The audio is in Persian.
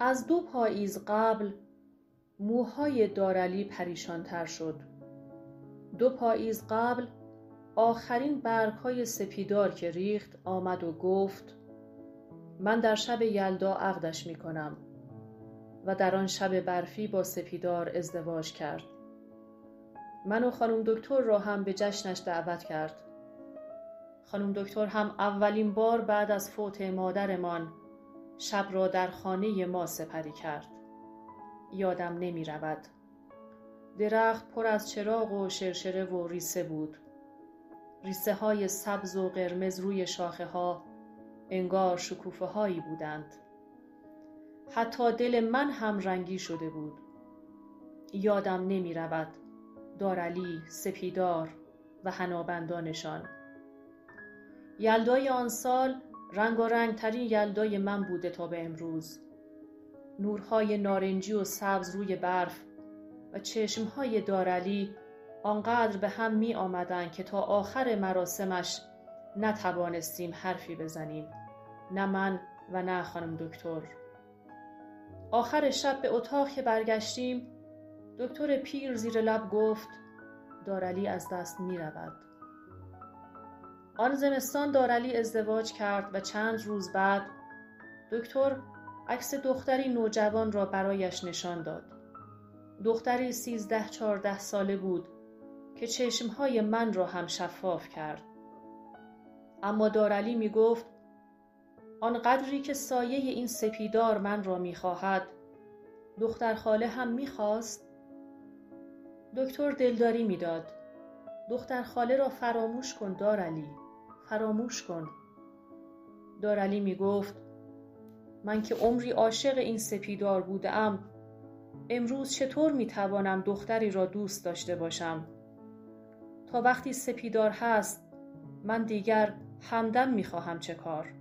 از دو پاییز قبل موهای دارعلی پریشان تر شد. دو پاییز قبل آخرین برگهای سپیدار که ریخت آمد و گفت من در شب یلدا عقدش می کنم و در آن شب برفی با سپیدار ازدواج کرد. من و خانم دکتر را هم به جشنش دعوت کرد. خانم دکتر هم اولین بار بعد از فوت مادرمان شب را در خانه ما سپری کرد. یادم نمی رود. درخت پر از چراغ و شرشره و ریسه بود. ریسه های سبز و قرمز روی شاخه ها انگار شکوفه هایی بودند. حتی دل من هم رنگی شده بود. یادم نمی رود. دارعلی سپیدار و حنابندانشان. یلدای آن سال رنگارنگ ترین یلدای من بوده تا به امروز. نورهای نارنجی و سبز روی برف و چشمهای دارعلی آنقدر به هم می آمدند که تا آخر مراسمش نتوانستیم حرفی بزنیم. نه من و نه خانم دکتر. آخر شب به اتاق که برگشتیم دکتر پیر زیر لب گفت دارعلی از دست می رود. آن زمستان دارعلی ازدواج کرد و چند روز بعد دکتر عکس دختری نوجوان را برایش نشان داد. دختری سیزده چهارده ساله بود که چشمهای من را هم شفاف کرد. اما دارعلی می گفت آنقدری که سایه این سپیدار من را می خواهد دختر خاله هم می خواست؟ دکتر دلداری می داد دختر خاله را فراموش کن دارعلی. فراموش کن. دارعلی می گفت من که عمری عاشق این سپیدار بوده ام امروز چطور می توانم دختری را دوست داشته باشم؟ تا وقتی سپیدار هست من دیگر همدم می خواهم چه کار؟